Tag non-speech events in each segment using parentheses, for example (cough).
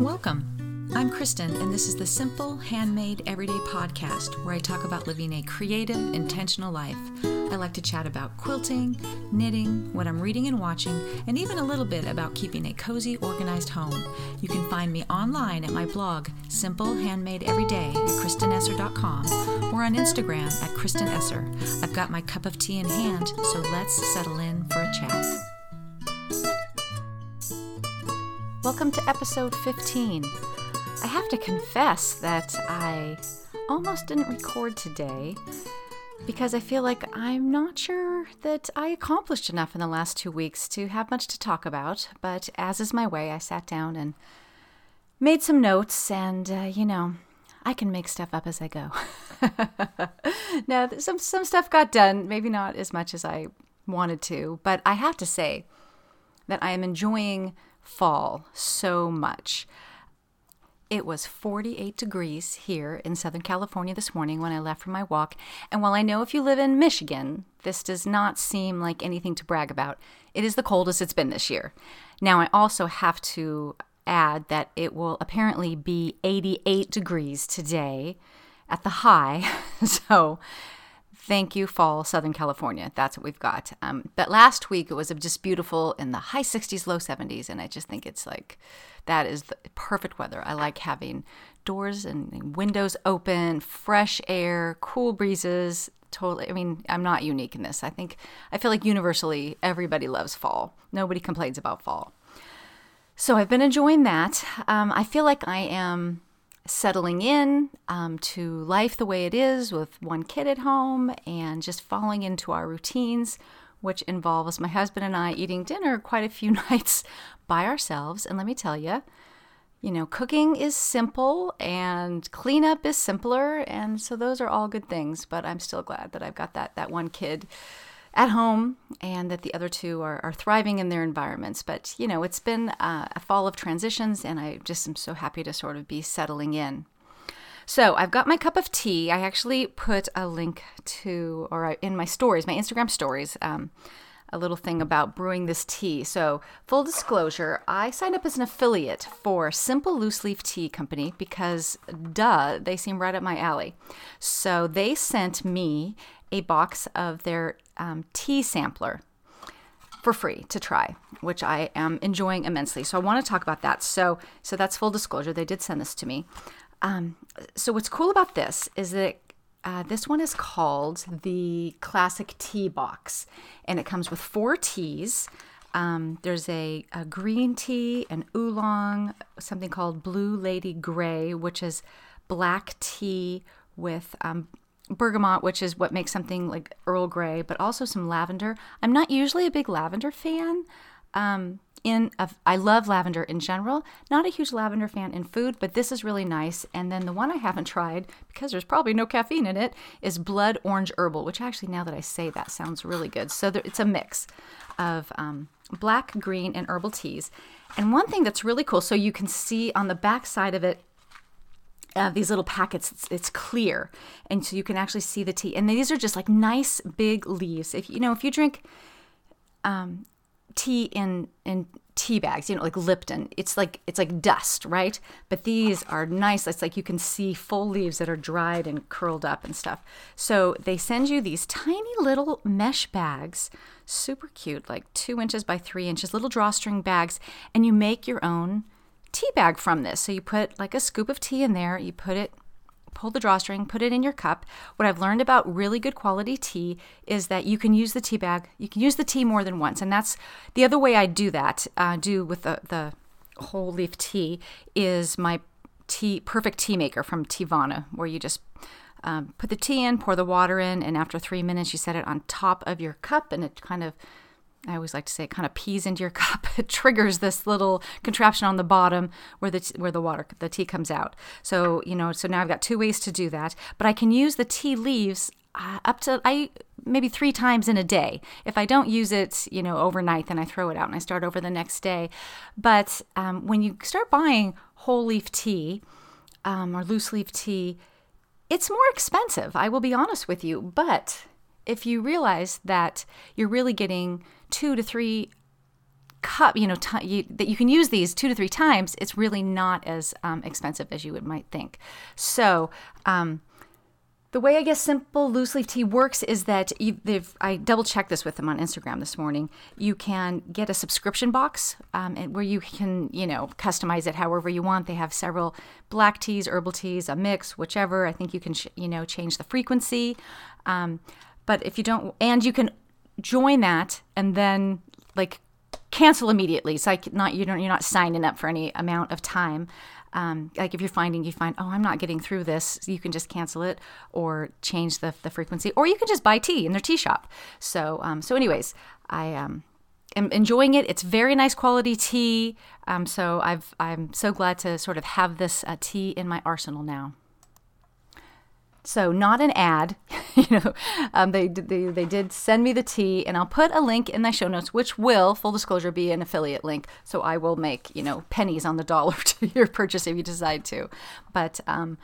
Welcome. I'm Kristen, and this is the Simple Handmade Everyday podcast where I talk about living a creative, intentional life. I like to chat about quilting, knitting, what I'm reading and watching, and even a little bit about keeping a cozy, organized home. You can find me online at my blog, Simple Handmade Everyday, at KristenEsser.com, or on Instagram at kristenesser. I've got my cup of tea in hand, so let's settle in for a chat. Welcome to episode 15. I have to confess that I almost didn't record today because I feel like I'm not sure that I accomplished enough in the last two weeks to have much to talk about. But as is my way, I sat down and made some notes, and uh, you know, I can make stuff up as I go. (laughs) now, some some stuff got done, maybe not as much as I wanted to, but I have to say that I am enjoying fall so much. It was 48 degrees here in Southern California this morning when I left for my walk. And while I know if you live in Michigan, this does not seem like anything to brag about, it is the coldest it's been this year. Now, I also have to add that it will apparently be 88 degrees today at the high. (laughs) so Thank you, fall, Southern California. That's what we've got. Um, but last week it was just beautiful in the high 60s, low 70s. And I just think it's like that is the perfect weather. I like having doors and windows open, fresh air, cool breezes. Totally. I mean, I'm not unique in this. I think, I feel like universally everybody loves fall. Nobody complains about fall. So I've been enjoying that. Um, I feel like I am settling in um, to life the way it is with one kid at home and just falling into our routines, which involves my husband and I eating dinner quite a few (laughs) nights by ourselves. And let me tell you, you know, cooking is simple and cleanup is simpler. And so those are all good things. But I'm still glad that I've got that, that one kid at home and that the other two are, are thriving in their environments. But, you know, it's been uh, a fall of transitions, and I just am so happy to sort of be settling in. So I've got my cup of tea. I actually put a link to, or in my stories, my Instagram stories, um, a little thing about brewing this tea. So, full disclosure, I signed up as an affiliate for Simple Loose Leaf Tea Company because, duh, they seem right up my alley. So, they sent me a box of their um, tea sampler for free to try, which I am enjoying immensely. So I want to talk about that. So, so that's full disclosure. They did send this to me. Um, so what's cool about this is that uh, this one is called the Classic Tea Box, and it comes with four teas. Um, there's a, a, green tea, an oolong, something called Blue Lady Gray, which is black tea with um, bergamot, which is what makes something like Earl Grey, but also some lavender. I'm not usually a big lavender fan. Um, in a, I love lavender in general. Not a huge lavender fan in food, but this is really nice. And then the one I haven't tried because there's probably no caffeine in it is blood orange herbal, which actually now that I say that sounds really good. So there, it's a mix of um, black, green, and herbal teas. And one thing that's really cool, so you can see on the back side of it uh, these little packets it's, it's, clear and so you can actually see the tea and these are just like nice big leaves if you know if you drink um, tea in in tea bags you know like lipton. It's like it's like dust right? But these are nice. It's like you can see full leaves that are dried and curled up and stuff. So they send you these tiny little mesh bags super cute like two inches by three inches little drawstring bags and you make your own tea bag from this. So you put like a scoop of tea in there, you put it, pull the drawstring, put it in your cup. What I've learned about really good quality tea is that you can use the tea bag, you can use the tea more than once. And that's the other way I do that, uh, do with the, the whole leaf tea, is my tea perfect tea maker from Teavana, where you just um, put the tea in, pour the water in, and after three minutes, you set it on top of your cup, and it kind of I always like to say it kind of pees into your (laughs) cup. It triggers this little contraption on the bottom where the where the water the tea comes out. So you know, so now I've got two ways to do that. But I can use the tea leaves uh, up to I maybe three times in a day. If I don't use it, you know, overnight, then I throw it out and I start over the next day. But um, when you start buying whole leaf tea um, or loose leaf tea, it's more expensive. I will be honest with you, but if you realize that you're really getting two to three cup, you know, t- you, that you can use these two to three times, it's really not as um, expensive as you would might think. So, um, the way I guess simple loose leaf tea works is that you, I double checked this with them on Instagram this morning. You can get a subscription box um, where you can, you know, customize it however you want. They have several black teas, herbal teas, a mix, whichever. I think you can, sh- you know, change the frequency. Um, but if you don't, and you can join that and then like cancel immediately. So like not you don't you're not signing up for any amount of time. Um, like if you're finding you find oh I'm not getting through this, you can just cancel it or change the the frequency, or you can just buy tea in their tea shop. So um, so anyways, I um, am enjoying it. It's very nice quality tea. Um, so I've I'm so glad to sort of have this uh, tea in my arsenal now. So not an ad, (laughs) you know. Um, they, they they did send me the tea, and I'll put a link in my show notes, which will, full disclosure, be an affiliate link. So I will make you know pennies on the dollar (laughs) to your purchase if you decide to. But um,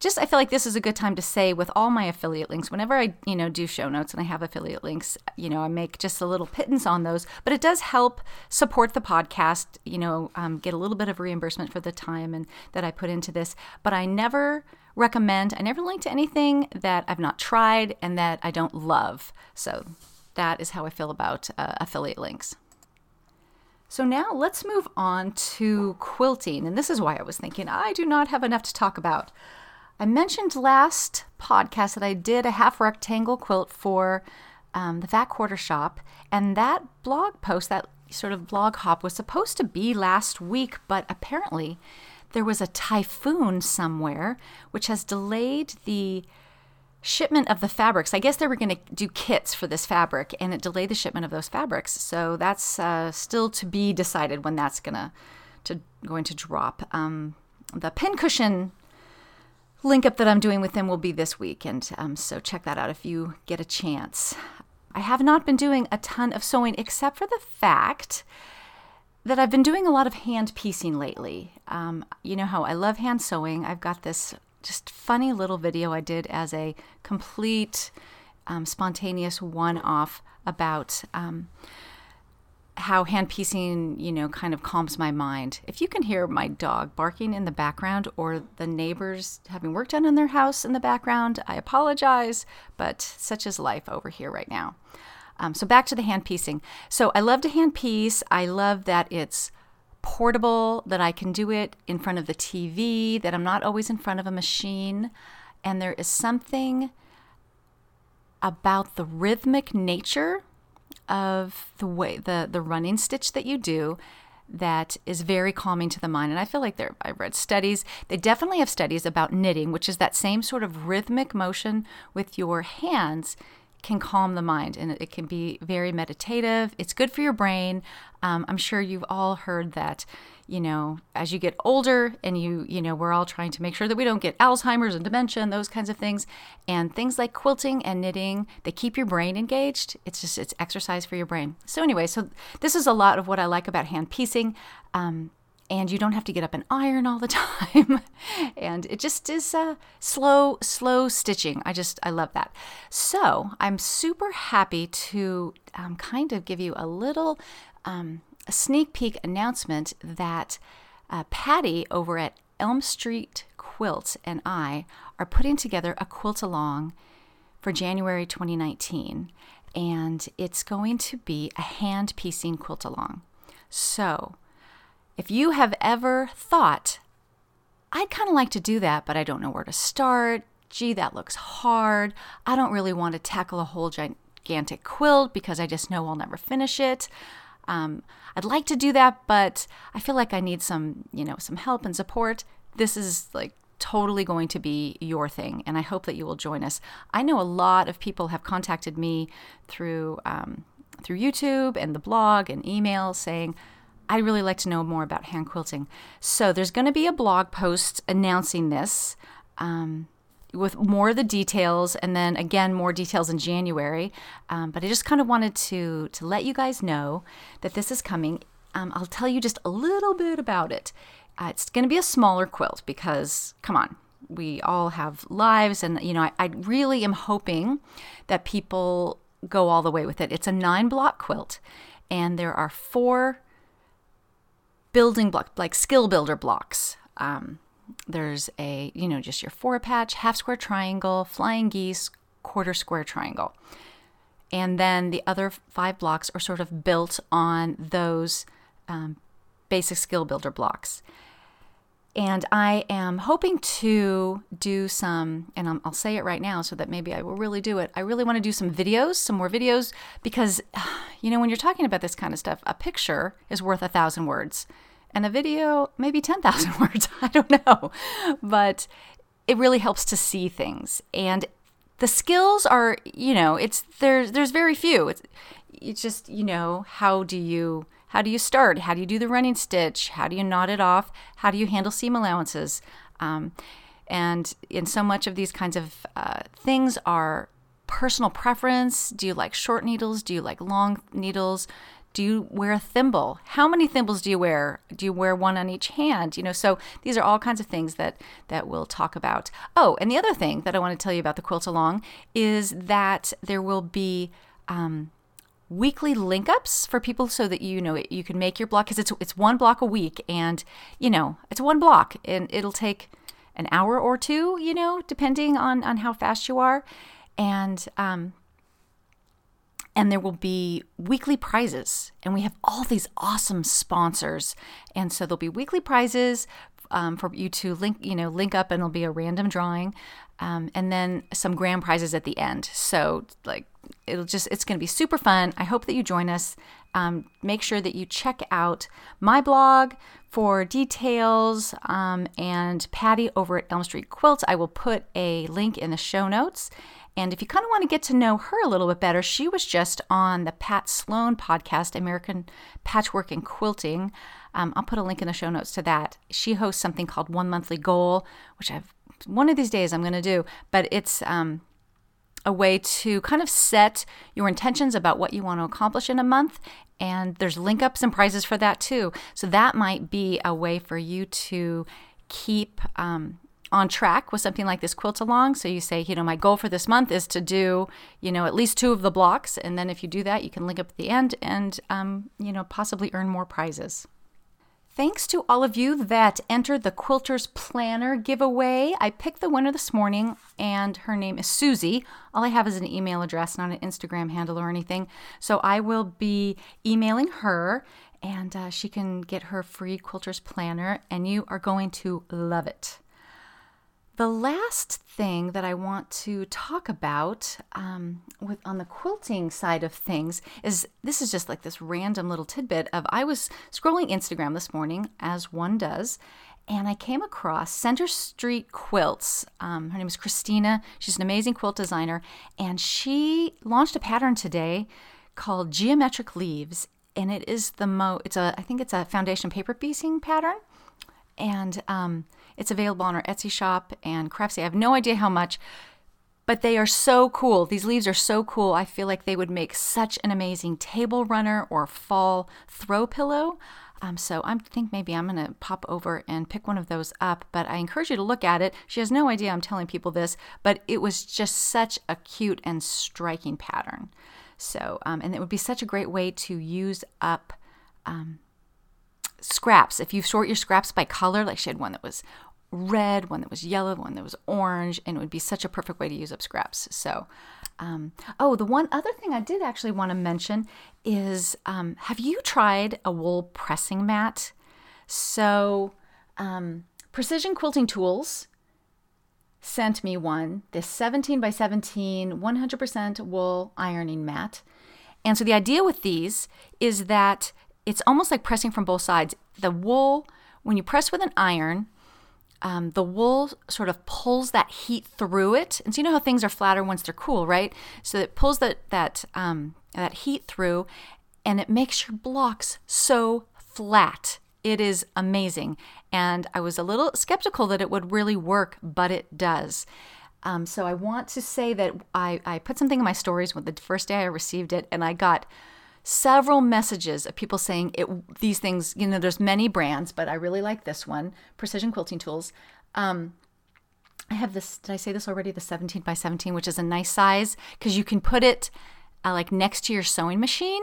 just I feel like this is a good time to say with all my affiliate links, whenever I you know do show notes and I have affiliate links, you know I make just a little pittance on those, but it does help support the podcast. You know, um, get a little bit of reimbursement for the time and that I put into this, but I never recommend. I never link to anything that I've not tried and that I don't love. So that is how I feel about uh, affiliate links. So now let's move on to quilting. And this is why I was thinking I do not have enough to talk about. I mentioned last podcast that I did a half rectangle quilt for um, the Fat Quarter Shop, and that blog post, that sort of blog hop, was supposed to be last week, but apparently there was a typhoon somewhere which has delayed the shipment of the fabrics. I guess they were going to do kits for this fabric, and it delayed the shipment of those fabrics. So that's uh, still to be decided when that's gonna to going to drop. Um, the pincushion link up that I'm doing with them will be this week, and um, so check that out if you get a chance. I have not been doing a ton of sewing except for the fact that I've been doing a lot of hand piecing lately. Um, you know how I love hand sewing. I've got this just funny little video I did as a complete um, spontaneous one off about um, how hand piecing, you know, kind of calms my mind. If you can hear my dog barking in the background or the neighbors having work done in their house in the background, I apologize, but such is life over here right now. Um, so back to the hand piecing. So I love to hand piece. I love that it's portable, that I can do it in front of the TV, that I'm not always in front of a machine. And there is something about the rhythmic nature of the way the the running stitch that you do that is very calming to the mind. And I feel like there I've read studies. They definitely have studies about knitting, which is that same sort of rhythmic motion with your hands can calm the mind and it can be very meditative. It's good for your brain. Um, I'm sure you've all heard that, you know, as you get older and you, you know, we're all trying to make sure that we don't get Alzheimer's and dementia and those kinds of things. And things like quilting and knitting, they keep your brain engaged. It's just, it's exercise for your brain. So, anyway, so this is a lot of what I like about hand piecing. Um, and you don't have to get up and iron all the (laughs) time and it just is uh, slow slow stitching i just i love that so i'm super happy to um, kind of give you a little um, a sneak peek announcement that uh, patty over at elm street quilt and i are putting together a quilt along for january 2019 and it's going to be a hand piecing quilt along so if you have ever thought, I'd kind of like to do that, but I don't know where to start. Gee, that looks hard. I don't really want to tackle a whole gigantic quilt because I just know I'll never finish it. Um, I'd like to do that, but I feel like I need some, you know, some help and support. This is like totally going to be your thing, and I hope that you will join us. I know a lot of people have contacted me through um, through YouTube and the blog and email saying, I'd really like to know more about hand quilting. So there's going to be a blog post announcing this. Um, with more of the details and then again more details in January. Um, but I just kind of wanted to to let you guys know that this is coming. Um, I'll tell you just a little bit about it. Uh, it's going to be a smaller quilt because come on, we all have lives, and you know I, I really am hoping that people go all the way with it. It's a nine block quilt, and there are four building block, like skill builder blocks. Um, there's a, you know, just your four patch, half square triangle, flying geese, quarter square triangle. And then the other five blocks are sort of built on those um, basic skill builder blocks. And I am hoping to do some, and i will say it right now so that maybe I will really do it. I really want to do some videos, some more videos, because, (sighs) you know, when you're talking about this kind of stuff, a picture is worth a thousand words, and a video, maybe 10,000 (laughs) words. I don't know. But it really helps to see things. And the skills are, you know, it's there's there's very few. It's it's just, you know, how do you how do you start? How do you do the running stitch? How do you knot it off? How do you handle seam allowances? Um, and in so much of these kinds of uh, things are personal preference. Do you like short needles? Do you like long needles? Do you wear a thimble? How many thimbles do you wear? Do you wear one on each hand? You know, so these are all kinds of things that that we'll talk about. Oh, and the other thing that I want to tell you about the quilt along is that there will be um, weekly link ups for people so that you know you can make your block because it's it's one block a week and you know it's one block and it'll take an hour or two you know depending on on how fast you are and um and there will be weekly prizes. And we have all these awesome sponsors. And so there'll be weekly prizes um, for you to link you know link up and it'll be a random drawing um, and then some grand prizes at the end. So like it'll just it's going to be super fun. I hope that you join us. Um, make sure that you check out my blog for details um, and patty over at elm street quilts i will put a link in the show notes and if you kind of want to get to know her a little bit better, she was just on the Pat Sloan podcast, American Patchwork and Quilting. Um, I'll put a link in the show notes to that. She hosts something called One Monthly Goal, which I've one of these days I'm going to do, but it's um, a way to kind of set your intentions about what you want to accomplish in a month. And there's link ups and prizes for that too. So that might be a way for you to keep um, on track with something like this quilt along. So you say, you know, my goal for this month is to do, you know, at least two of the blocks. And then if you do that, you can link up at the end and, um, you know, possibly earn more prizes. Thanks to all of you that entered the Quilters Planner giveaway. I picked the winner this morning, and her name is Susie. All I have is an email address, not an Instagram handle or anything. So I will be emailing her, and uh, she can get her free Quilters Planner, and you are going to love it. The last thing that I want to talk about um, with on the quilting side of things is this is just like this random little tidbit of I was scrolling Instagram this morning as one does, and I came across Center Street Quilts. Um, her name is Christina. She's an amazing quilt designer, and she launched a pattern today called Geometric Leaves, and it is the mo. It's a I think it's a foundation paper piecing pattern, and um, it's available on our Etsy shop and Craftsy. I have no idea how much, but they are so cool. These leaves are so cool. I feel like they would make such an amazing table runner or fall throw pillow. Um, so I think maybe I'm going to pop over and pick one of those up, but I encourage you to look at it. She has no idea I'm telling people this, but it was just such a cute and striking pattern. So, um, and it would be such a great way to use up um, scraps. If you sort your scraps by color, like she had one that was red, one that was yellow, one that was orange, and it would be such a perfect way to use up scraps. So, um, oh, the one other thing I did actually want to mention is um, have you tried a wool pressing mat? So, um, Precision Quilting Tools sent me one, this 17 by 17, 100% wool ironing mat. And so the idea with these is that it's almost like pressing from both sides. The wool, when you press with an iron, um, the wool sort of pulls that heat through it. And so you know how things are flatter once they're cool, right? So it pulls that that um, that heat through, and it makes your blocks so flat. It is amazing. And I was a little skeptical that it would really work, but it does. Um, so I want to say that I, I put something in my stories when the first day I received it, and I got several messages of people saying it these things you know there's many brands but i really like this one precision quilting tools. Um, i have this did i say this already? The 17 by 17 which is a nice size because you can put it uh, like next to your sewing machine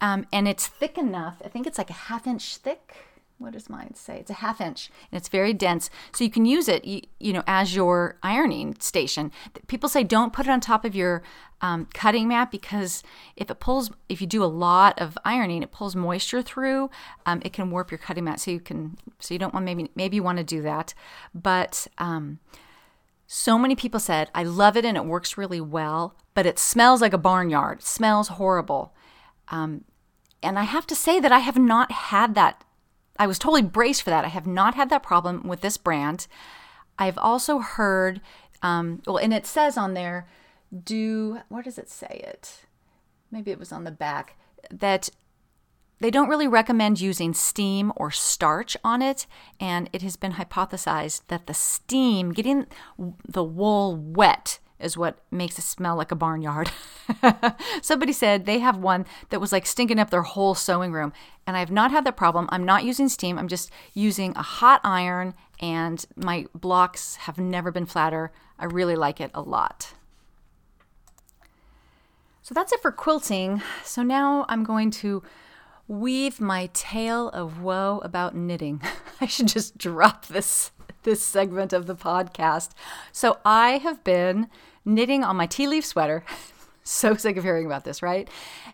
um, and it's thick enough i think it's like a half inch thick what does mine say? It's a half inch and it's very dense. So you can use it, you, you know, as your ironing station. People say don't put it on top of your um, cutting mat because if it pulls, if you do a lot of ironing, it pulls moisture through. Um, it can warp your cutting mat. So you can, so you don't want maybe maybe you want to do that, but. Um, so many people said, I love it and it works really well, but it smells like a barnyard. It smells horrible. Um, and I have to say that I have not had that. I was totally braced for that. I have not had that problem with this brand. I've also heard, um, well, and it says on there, do, where does it say it? Maybe it was on the back, that they don't really recommend using steam or starch on it, and it has been hypothesized that the steam, getting the wool wet, is what makes it smell like a barnyard. (laughs) Somebody said they have one that was like stinking up their whole sewing room, and I have not had that problem. I'm not using steam, I'm just using a hot iron, and my blocks have never been flatter. I really like it a lot. So that's it for quilting. So now I'm going to weave my tale of woe about knitting. (laughs) I should just (laughs) drop this this segment of the podcast. So I have been knitting on my tea leaf sweater. (laughs) so sick of hearing about this, right?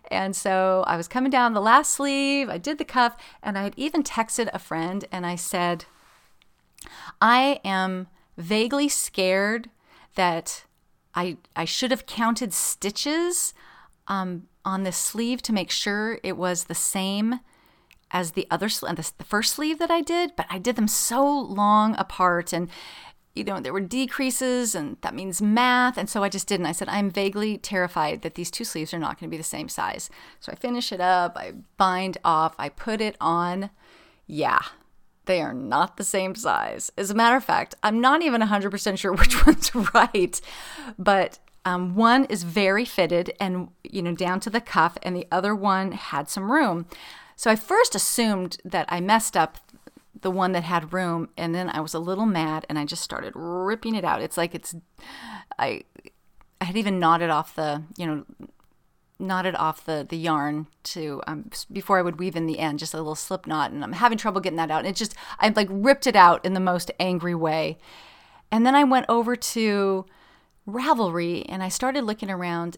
And so I was coming down the last sleeve, I did the cuff, and I had even texted a friend and I said, I am vaguely scared that I I should have counted stitches um, on the sleeve to make sure it was the same as the other the, the first sleeve that I did, but I did them so long apart and you know there were decreases and that means math and so I just didn't. I said I'm vaguely terrified that these two sleeves are not going to be the same size. So I finish it up, I bind off, I put it on. Yeah. They are not the same size. As a matter of fact, I'm not even 100% sure (laughs) which one's right, but um, one is very fitted and you know down to the cuff, and the other one had some room. So I first assumed that I messed up the one that had room, and then I was a little mad, and I just started ripping it out. It's like it's I I had even knotted off the you know knotted off the the yarn to um, before I would weave in the end, just a little slip knot, and I'm having trouble getting that out. And it just I like ripped it out in the most angry way, and then I went over to Ravelry and I started looking around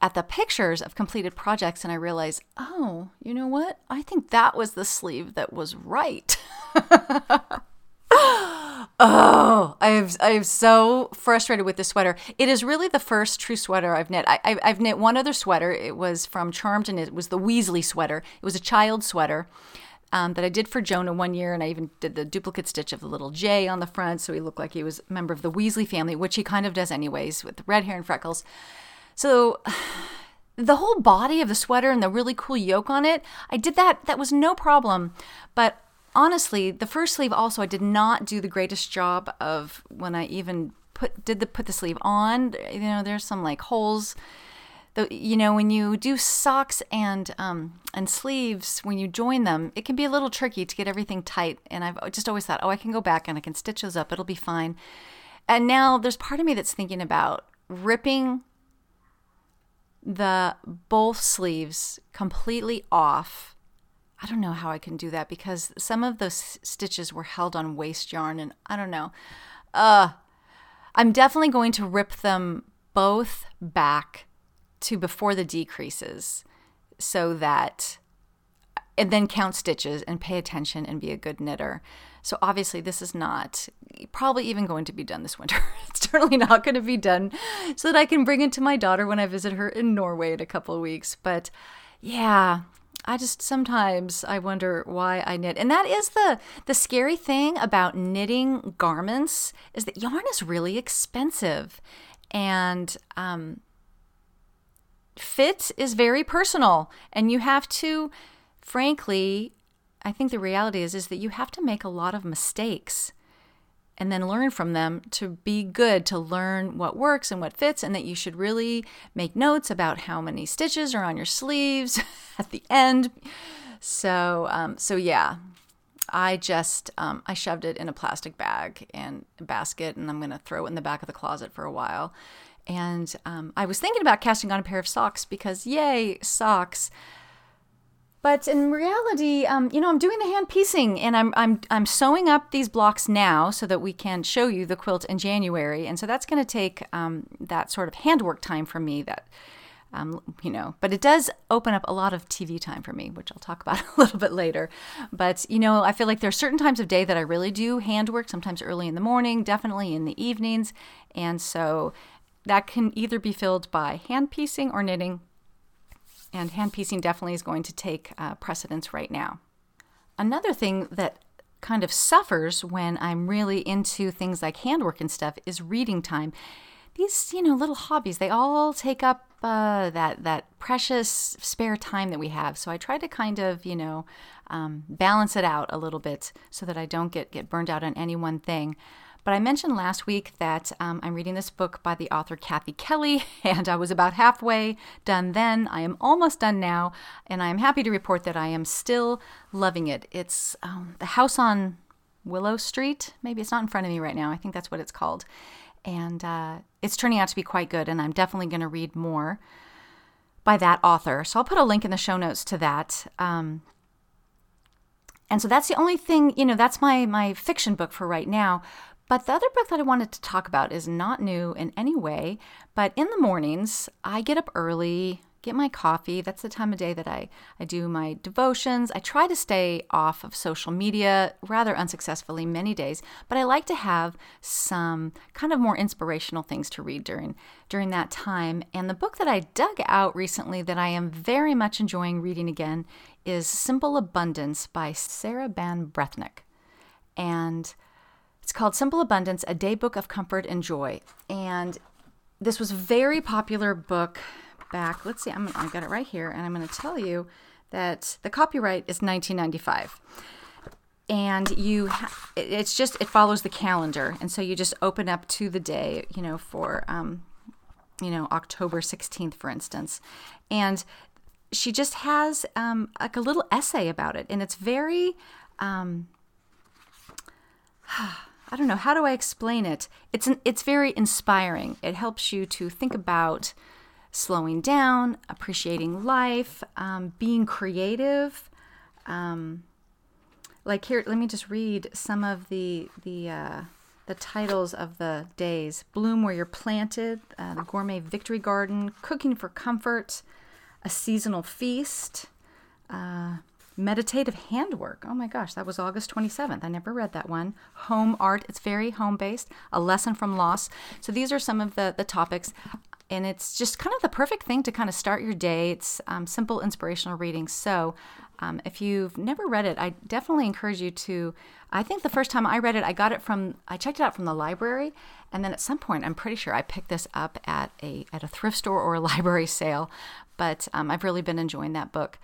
at the pictures of completed projects and I realized, oh, you know what? I think that was the sleeve that was right. (laughs) oh, I have I am so frustrated with this sweater. It is really the first true sweater I've knit. I, have knit one other sweater. It was from Charmed and it was the Weasley sweater. It was a child sweater um, that I did for Jonah one year, and I even did the duplicate stitch of the little J on the front, so he looked like he was a member of the Weasley family, which he kind of does anyways, with red hair and freckles. So (sighs) the whole body of the sweater and the really cool yoke on it, I did that. That was no problem. But honestly, the first sleeve also, I did not do the greatest job of when I even put did the put the sleeve on. You know, there's some like holes the you know when you do socks and um, and sleeves when you join them it can be a little tricky to get everything tight and i've just always thought oh i can go back and i can stitch those up it'll be fine and now there's part of me that's thinking about ripping the both sleeves completely off i don't know how i can do that because some of those stitches were held on waste yarn and i don't know uh i'm definitely going to rip them both back to before the decreases so that and then count stitches and pay attention and be a good knitter. So obviously this is not probably even going to be done this winter. (laughs) it's certainly not going to be done so that I can bring it to my daughter when I visit her in Norway in a couple of weeks. But yeah, I just sometimes I wonder why I knit. And that is the the scary thing about knitting garments is that yarn is really expensive. And um fit is very personal and you have to frankly i think the reality is is that you have to make a lot of mistakes and then learn from them to be good to learn what works and what fits and that you should really make notes about how many stitches are on your sleeves (laughs) at the end so um, so yeah i just um, i shoved it in a plastic bag and basket and i'm going to throw it in the back of the closet for a while and um, I was thinking about casting on a pair of socks because, yay, socks. But in reality, um, you know, I'm doing the hand piecing and I'm, I'm, I'm sewing up these blocks now so that we can show you the quilt in January. And so that's going to take um, that sort of handwork time for me that, um, you know, but it does open up a lot of TV time for me, which I'll talk (laughs) about a little bit later. But, you know, I feel like there are certain times of day that I really do handwork, sometimes early in the morning, definitely in the evenings. And so that can either be filled by hand piecing or knitting and hand piecing definitely is going to take uh, precedence right now. Another thing that kind of suffers when I'm really into things like handwork and stuff is reading time. These, you know, little hobbies, they all take up uh, that that precious spare time that we have. So I try to kind of, you know, um, balance it out a little bit so that I don't get get burned out on any one thing. But I mentioned last week that um, I'm reading this book by the author Cathy Kelly, (laughs) and I was about halfway done then. I am almost done now, and I am happy to report that I am still loving it. It's um, The House on Willow Street. Maybe it's not in front of me right now. I think that's what it's called. And uh, it's turning out to be quite good, and I'm definitely going to read more by that author. So I'll put a link in the show notes to that. Um, and so that's the only thing, you know, that's my my fiction book for right now. But the other book that I wanted to talk about is not new in any way. But in the mornings, I get up early, get my coffee. That's the time of day that I, I do my devotions. I try to stay off of social media rather unsuccessfully many days, but I like to have some kind of more inspirational things to read during during that time. And the book that I dug out recently that I am very much enjoying reading again is Simple Abundance by Sarah Ban Breathnach. And it's called Simple Abundance, a daybook of comfort and joy. And this was a very popular book back. Let's see, I'm, I got it right here, and I'm going to tell you that the copyright is 1995 and you ha- it's just it follows the calendar and so you just open up to the day you know for um, you know october 16th for instance and she just has um, like a little essay about it and it's very um, (sighs) I don't know how do I explain it. It's an, it's very inspiring. It helps you to think about slowing down, appreciating life, um, being creative. Um, like here, let me just read some of the the uh, the titles of the days: "Bloom Where You're Planted," uh, "The Gourmet Victory Garden," "Cooking for Comfort," "A Seasonal Feast." Uh, Meditative Handwork. Oh my gosh, that was August 27th. I never read that one. Home art, it's very home based. A lesson from loss. So these are some of the, the topics. And it's just kind of the perfect thing to kind of start your day. It's um, simple, inspirational reading. So um, if you've never read it, I definitely encourage you to. I think the first time I read it, I got it from, I checked it out from the library. And then at some point, I'm pretty sure I picked this up at a, at a thrift store or a (laughs) library sale. But um, I've really been enjoying that book.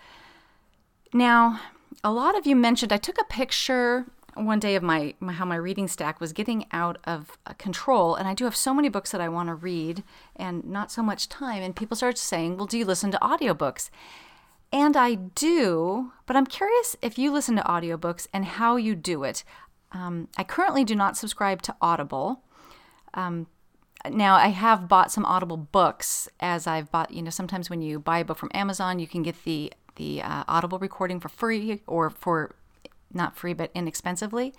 Now, a lot of you mentioned I took a picture one day of my, my, how my reading stack was getting out of uh, control and i do have so many books that i want to read and not so much time and people started saying well do you listen to audiobooks? And i do but i'm curious if you listen to audiobooks and how you do it. Um, i currently do not subscribe to audible. Um, now i have bought some audible books as i've bought you know sometimes when you buy a book from amazon you can get the the uh, Audible recording for free or for not free but inexpensively.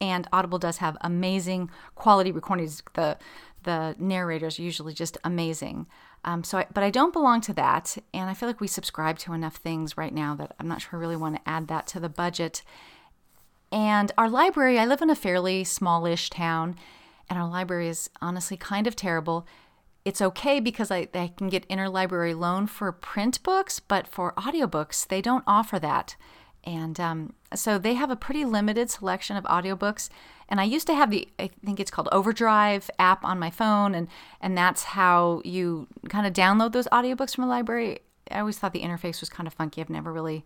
And Audible does have amazing quality recordings. The the narrators are usually just amazing. Um, so, I, but I don't belong to that, and I feel like we subscribe to enough things right now that I'm not sure I really want to add that to the budget. And our library, I live in a fairly smallish town, and our library is honestly kind of terrible it's okay because I, I can get interlibrary loan for print books, but for audiobooks, they don't offer that. And um, so they have a pretty limited selection of audiobooks. And I used to have the, I think it's called Overdrive app on my phone, and, and that's how you kind of download those audiobooks from a library. I always thought the interface was kind of funky. I've never really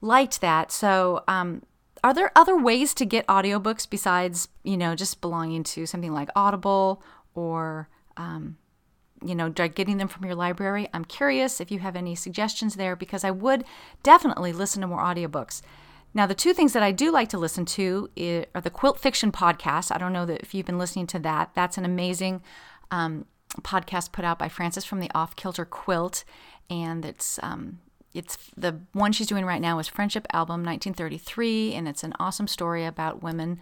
liked that. So, um, are there other ways to get audiobooks besides, you know, just belonging to something like Audible or um, you know, getting them from your library. I'm curious if you have any suggestions there because I would definitely listen to more audiobooks. Now, the two things that I do like to listen to are the Quilt Fiction podcast. I don't know that if you've been listening to that. That's an amazing um, podcast put out by Frances from the Off Kilter Quilt, and it's um, it's the one she's doing right now is Friendship Album 1933, and it's an awesome story about women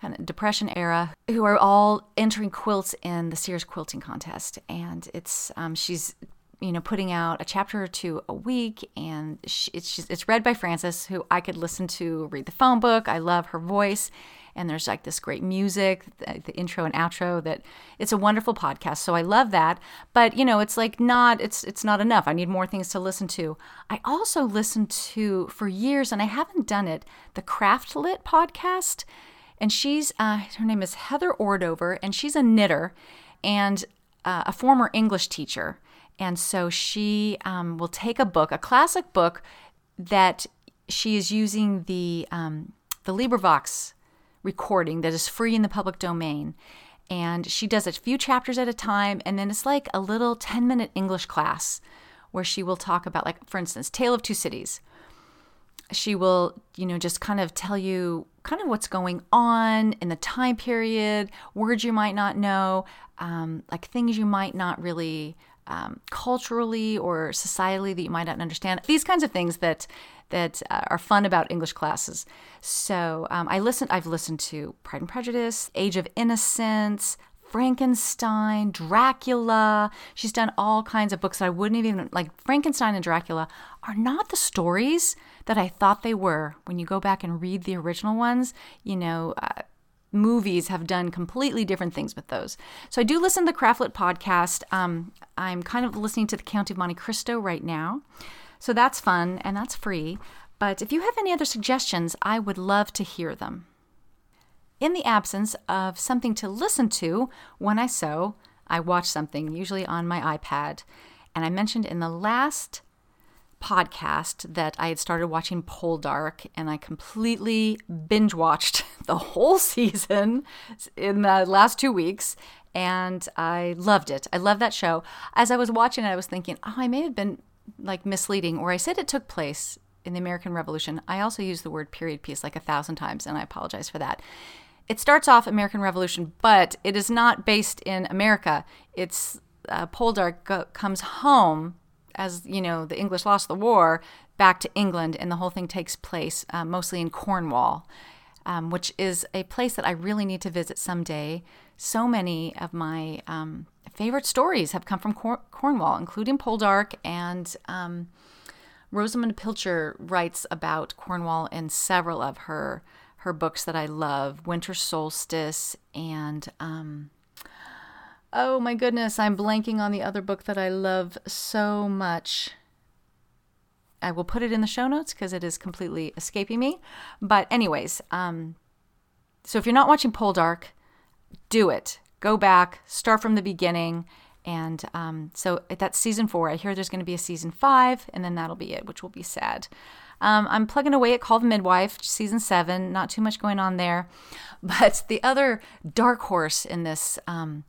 kind of depression era who are all entering quilts in the Sears quilting contest. And it's um, she's you know putting out a chapter or two a week. And she, it's it's read by Frances who I could listen to read the phone book. I love her voice. And there's like this great music the, the, intro and outro that it's a wonderful podcast. So i love that. But you know it's like not it's it's not enough. I need more things to listen to. I also listened to for years and i haven't done it the craft lit podcast and she's uh, her name is heather ordover and she's a knitter and uh, a former english teacher and so she um, will take a book a classic book that she is using the um, the LibriVox recording that is free in the public domain. And she does a few chapters at a time. And then it's like a little 10 minute English class where she will talk about, like, for instance, Tale of Two Cities. She will, you know, just kind of tell you kind of what's going on in the time period, words you might not know, um, like things you might not really um, culturally or societally that you might not understand. These kinds of things that that uh, are fun about English classes. So um, I listened. I've listened to Pride and Prejudice, Age of Innocence, Frankenstein, Dracula. She's done all kinds of books that I wouldn't even like. Frankenstein and Dracula are not the stories that I thought they were. When you go back and read the original ones, you know. Uh, movies have done completely different things with those. So I do listen to the Craftlit podcast. Um, I'm kind of listening to the Count of Monte Cristo right now. So that's fun and that's free. But if you have any other suggestions, I would love to hear them. In the absence of something to listen to when I sew, I watch something, usually on my iPad. And I mentioned in the last podcast that I had started watching Poldark and I completely binge watched (laughs) the whole season in the last two weeks. And I loved it. I love that show. As I was watching it, I was thinking, oh, I may have been like misleading, or I said it took place in the American Revolution. I also used the word period piece like a thousand times, and I apologize for that. It starts off American Revolution, but it is not based in America. It's uh, Poldark go- comes home as you know the English lost the war back to England, and the whole thing takes place uh, mostly in Cornwall, um, which is a place that I really need to visit someday. So many of my um, favorite stories have come from Cor- Cornwall, including Poldark and um, Rosamunde Pilcher writes about Cornwall in several of her her books that I love, Winter Solstice and um, oh my goodness, I'm blanking on the other book that I love so much. I will put it in the show notes because it is completely escaping me. But anyways, um, so if you're not watching Poldark, do it go back, start from the beginning. And um, so that's season four. I hear there's going to be a season five, and then that'll be it, which will be sad. Um, I'm plugging away at Call the Midwife, season seven. Not too much going on there. (laughs) But the other dark horse in this um,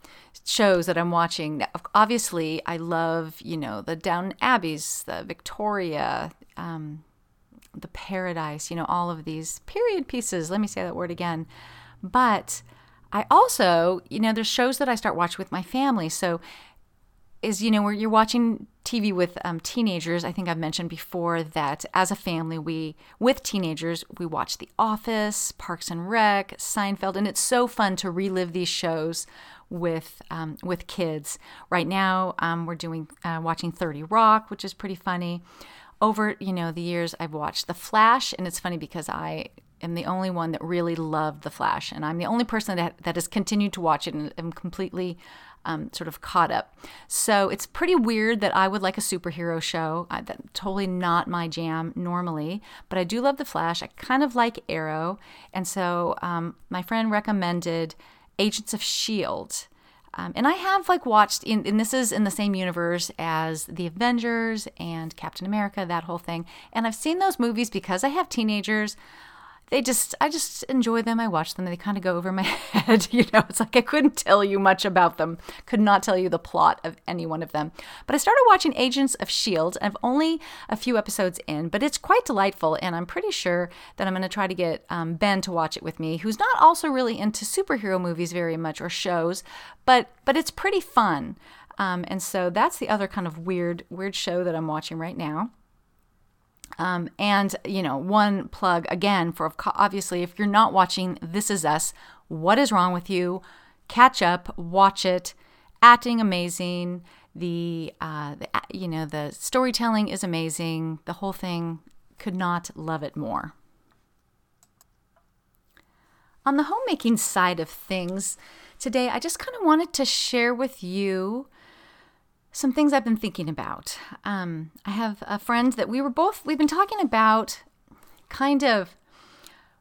shows that I'm watching, obviously, I love, you know, the Downton Abbeys, the Victoria, um, the Paradise, you know, all of these period pieces. Let me say that word again. But I also, you know, there's shows that I start watching with my family. So, is you know where you're watching TV with um, teenagers. I think I've mentioned before that as a family, we with teenagers we watch The Office, Parks and Rec, Seinfeld, and it's so fun to relive these shows with um, with kids. Right now, um, we're doing uh, watching Thirty Rock, which is pretty funny. Over you know the years, I've watched The Flash, and it's funny because I am the only one that really loved The Flash, and I'm the only person that that has continued to watch it and am completely um, sort of caught up. So it's pretty weird that I would like a superhero show. I, that's totally not my jam normally, but I do love The Flash. I kind of like Arrow, and so um, my friend recommended Agents of Shield. Um, and I have like watched, in, and this is in the same universe as the Avengers and Captain America, that whole thing. And I've seen those movies because I have teenagers they just I just enjoy them. I watch them. They kind of go over my (laughs) head. You know, it's like I couldn't tell you much about them. Could not tell you the plot of any one of them. But I started watching Agents of Shield. I've only a few episodes in, but it's quite delightful, and I'm pretty sure that I'm going to try to get um, Ben to watch it with me, who's not also really into superhero movies very much or shows, but but it's pretty fun. Um, and so that's the other kind of weird weird show that I'm watching right now. Um, and, you know, one plug again for obviously, if you're not watching This Is Us, what is wrong with you? Catch up, watch it. Acting amazing. The, uh, the, you know, the storytelling is amazing. The whole thing could not love it more. On the homemaking side of things, today I just kind of wanted to share with you some things I've been thinking about. Um, I have a friend that we were both, we've been talking about kind of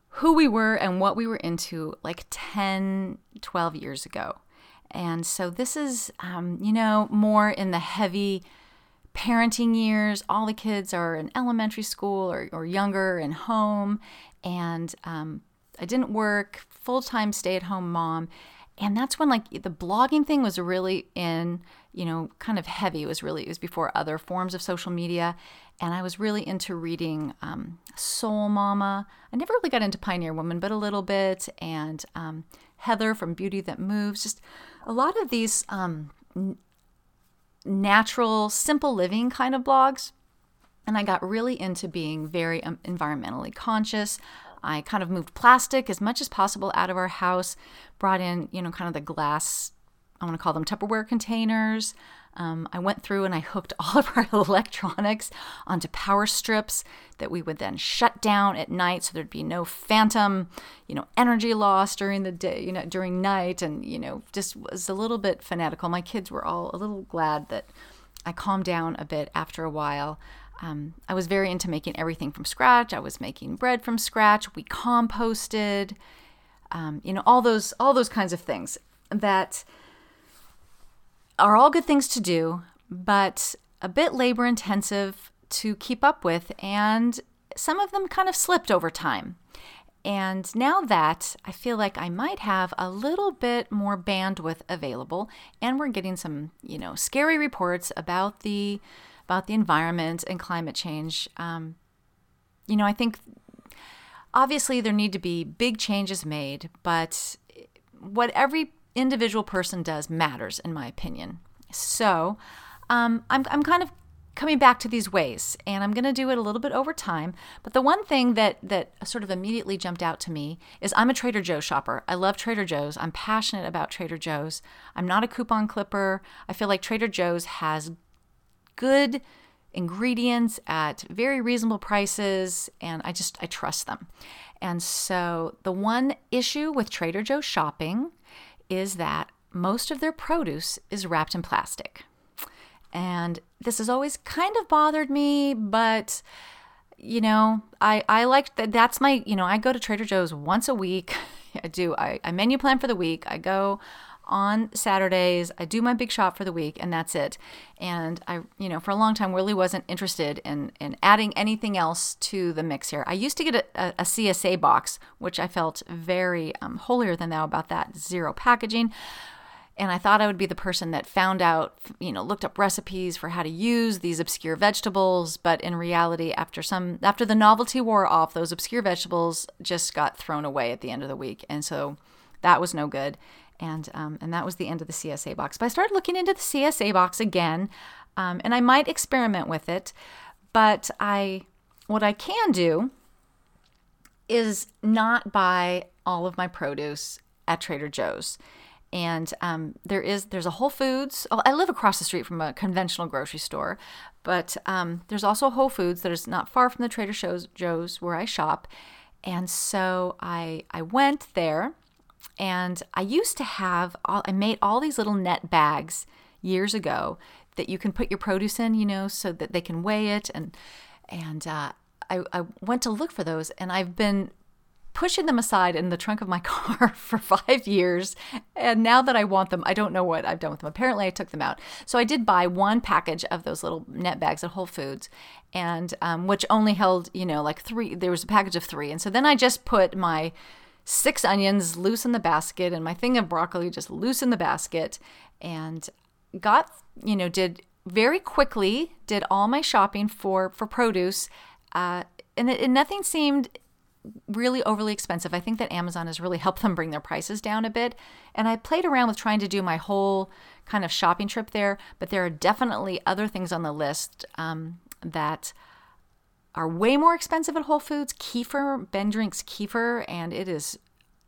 who we were and what we were into like 10, 12 years ago. And so this is, um, you know, more in the heavy parenting years. All the kids are in elementary school or, or younger and home. And um, I didn't work, full time stay at home mom. And that's when like the blogging thing was really in, you know, kind of heavy. It was really, it was before other forms of social media. And I was really into reading um, SouleMama. I never really got into Pioneer Woman, but a little bit. And um, Heather from Beauty That Moves. Just a lot of these um, n- natural, simple living kind of blogs. And I got really into being very um, environmentally conscious. I kind of moved plastic as much as possible out of our house, brought in, you know, kind of the glass, I want to call them Tupperware containers. Um, I went through and I hooked (laughs) all of our electronics onto power strips that we would then shut down at night so there'd be no phantom, you know, energy loss during the day, you know, during night. And, you know, just was a little bit fanatical. My kids were all a little glad that I calmed down a bit after a while. Um, I was very into making everything from scratch. I was making bread from scratch. We composted, um, you know, all those all those kinds of things that are all good things to do, but a bit labor intensive to keep up with, and some of them kind of slipped over time. And now that I feel like I might have a little bit more bandwidth available, and we're getting some, you know, scary reports about the about the environment and climate change. Um, you know, I think obviously there need to be big changes made, but what every individual person does matters, in my opinion. So um, I'm, I'm kind of coming back to these ways and i'm going to do it a little bit over time but the one thing that that sort of immediately jumped out to me is i'm a trader joe's shopper i love trader joe's i'm passionate about trader joe's i'm not a coupon clipper i feel like trader joe's has good ingredients at very reasonable prices and I just I trust them. And so the one issue with Trader Joe's shopping is that most of their produce is wrapped in plastic. And this has always kind of bothered me, but you know, I I like that that's my, you know, I go to Trader Joe's once a week. (laughs) I do. I, I menu plan for the week. I go on Saturdays. I do my big shop for the week, and that's it. And I, you know, for a long time, really wasn't interested in in adding anything else to the mix here. I used to get a, a CSA box, which I felt very um, holier than thou about that zero packaging. And I thought I would be the person that found out, you know, looked up recipes for how to use these obscure vegetables. But in reality, after some, after the novelty wore off, those obscure vegetables just got thrown away at the end of the week. And so that was no good and um, and that was the end of the CSA box. But I started looking into the CSA box again, um, and I might experiment with it. But I, what I can do, is not buy all of my produce at Trader Joe's. And um, there is there's a Whole Foods. Oh, I live across the street from a conventional grocery store, but um, there's also Whole Foods that is not far from the Trader Joe's where I shop. And so I I went there and I used to have, all, I made all these little net bags years ago that you can put your produce in, you know, so that they can weigh it. And, and uh, I, I went to look for those and I've been pushing them aside in the trunk of my (laughs) car for five years. And now that I want them, I don't know what I've done with them. Apparently, I took them out. So I did buy one package of those little net bags at Whole Foods, and um, which only held, you know, like three. There was a package of three, and so then I just put my six onions loose in the basket and my thing of broccoli just loose in the basket and got, you know, did very quickly did all my shopping for for produce uh, and, it, and nothing seemed really overly expensive. I think that Amazon has really helped them bring their prices down a bit. And I played around with trying to do my whole kind of shopping trip there, but there are definitely other things on the list um, that are way more expensive at Whole Foods. Kefir, Ben drinks kefir, and it is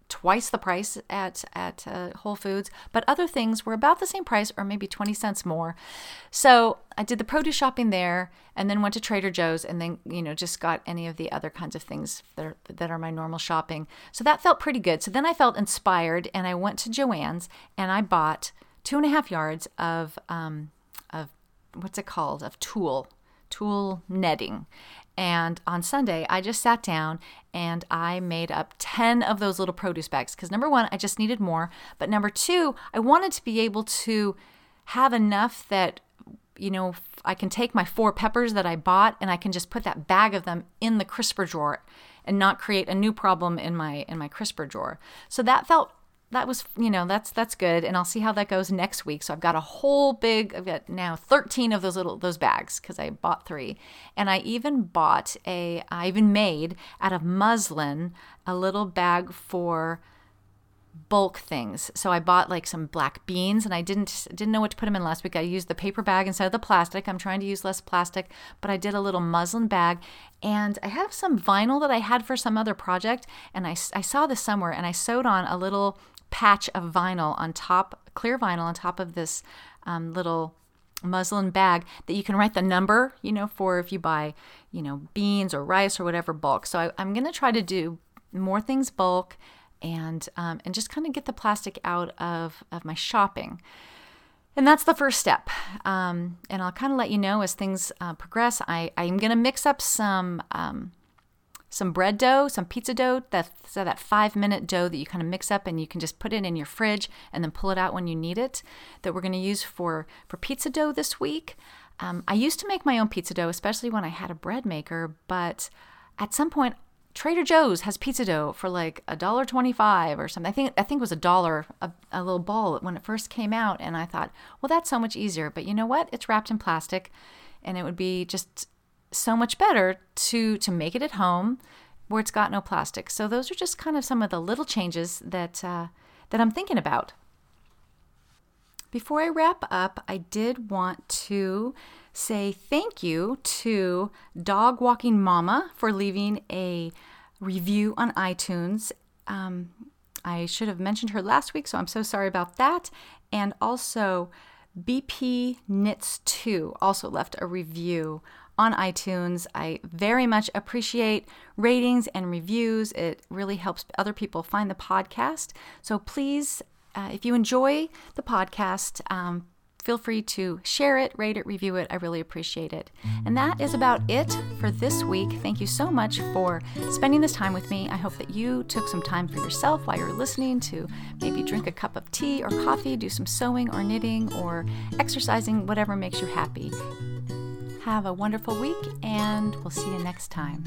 twice the price at at uh, Whole Foods, but other things were about the same price or maybe 20 cents more. So, I did the produce shopping there and then went to Trader Joe's and then, you know, just got any of the other kinds of things that are, that are my normal shopping. So that felt pretty good. So then I felt inspired and I went to Joann's and I bought two and a half yards of, um, of what's it called? Of tulle, tulle netting. And on Sunday, I just sat down and I made up 10 of those little produce bags because number one, I just needed more. But number two, I wanted to be able to have enough that, you know, I can take my four peppers that I bought and I can just put that bag of them in the crisper drawer and not create a new problem in my in my crisper drawer. So that felt that was you know that's that's good. And i'll see how that goes next week. So i've got a whole big i've got now 13 of those little those bags because i bought three. And i even bought a i even made out of muslin a little bag for bulk things. So i bought like some black beans and i didn't didn't know what to put them in last week. I used the paper bag instead of the plastic. I'm trying to use less plastic but i did a little muslin bag. And i have some vinyl that i had for some other project and i, I saw this somewhere and i sewed on a little patch of vinyl on top, clear vinyl on top of this um, little muslin bag that you can write the number, you know, for if you buy, you know, beans or rice or whatever bulk. So I, am going to try to do more things bulk and um, and just kind of get the plastic out of of my shopping. And that's the first step. Um, and I'll kind of let you know as things uh, progress. I, I'm going to mix up some um, some bread dough, some pizza dough, that, so that five minute dough that you kind of mix up and you can just put it in your fridge and then pull it out when you need it, that we're going to use for, for pizza dough this week. Um, I used to make my own pizza dough, especially when I had a bread maker, but at some point, Trader Joe's has pizza dough for like a dollar twenty-five or something. I think I think it was a dollar a, a little ball when it first came out, and I thought, well, that's so much easier. But you know what? It's wrapped in plastic, and it would be just so much better to to make it at home where it's got no plastic. So those are just kind of some of the little changes that uh, that I'm thinking about. Before I wrap up, I did want to say thank you to Dog Walking Mama for leaving a review on iTunes. Um, I should have mentioned her last week, so I'm so sorry about that. And also, BP Knits 2 also left a review on iTunes. I very much appreciate ratings and reviews. It really helps other people find the podcast. So please, uh, if you enjoy the podcast, um, feel free to share it, rate it, review it. I really appreciate it. And that is about it for this week. Thank you so much for spending this time with me. I hope that you took some time for yourself while you're listening to maybe drink a cup of tea or coffee, do some sewing or knitting or exercising, whatever makes you happy. Have a wonderful week, and we'll see you next time.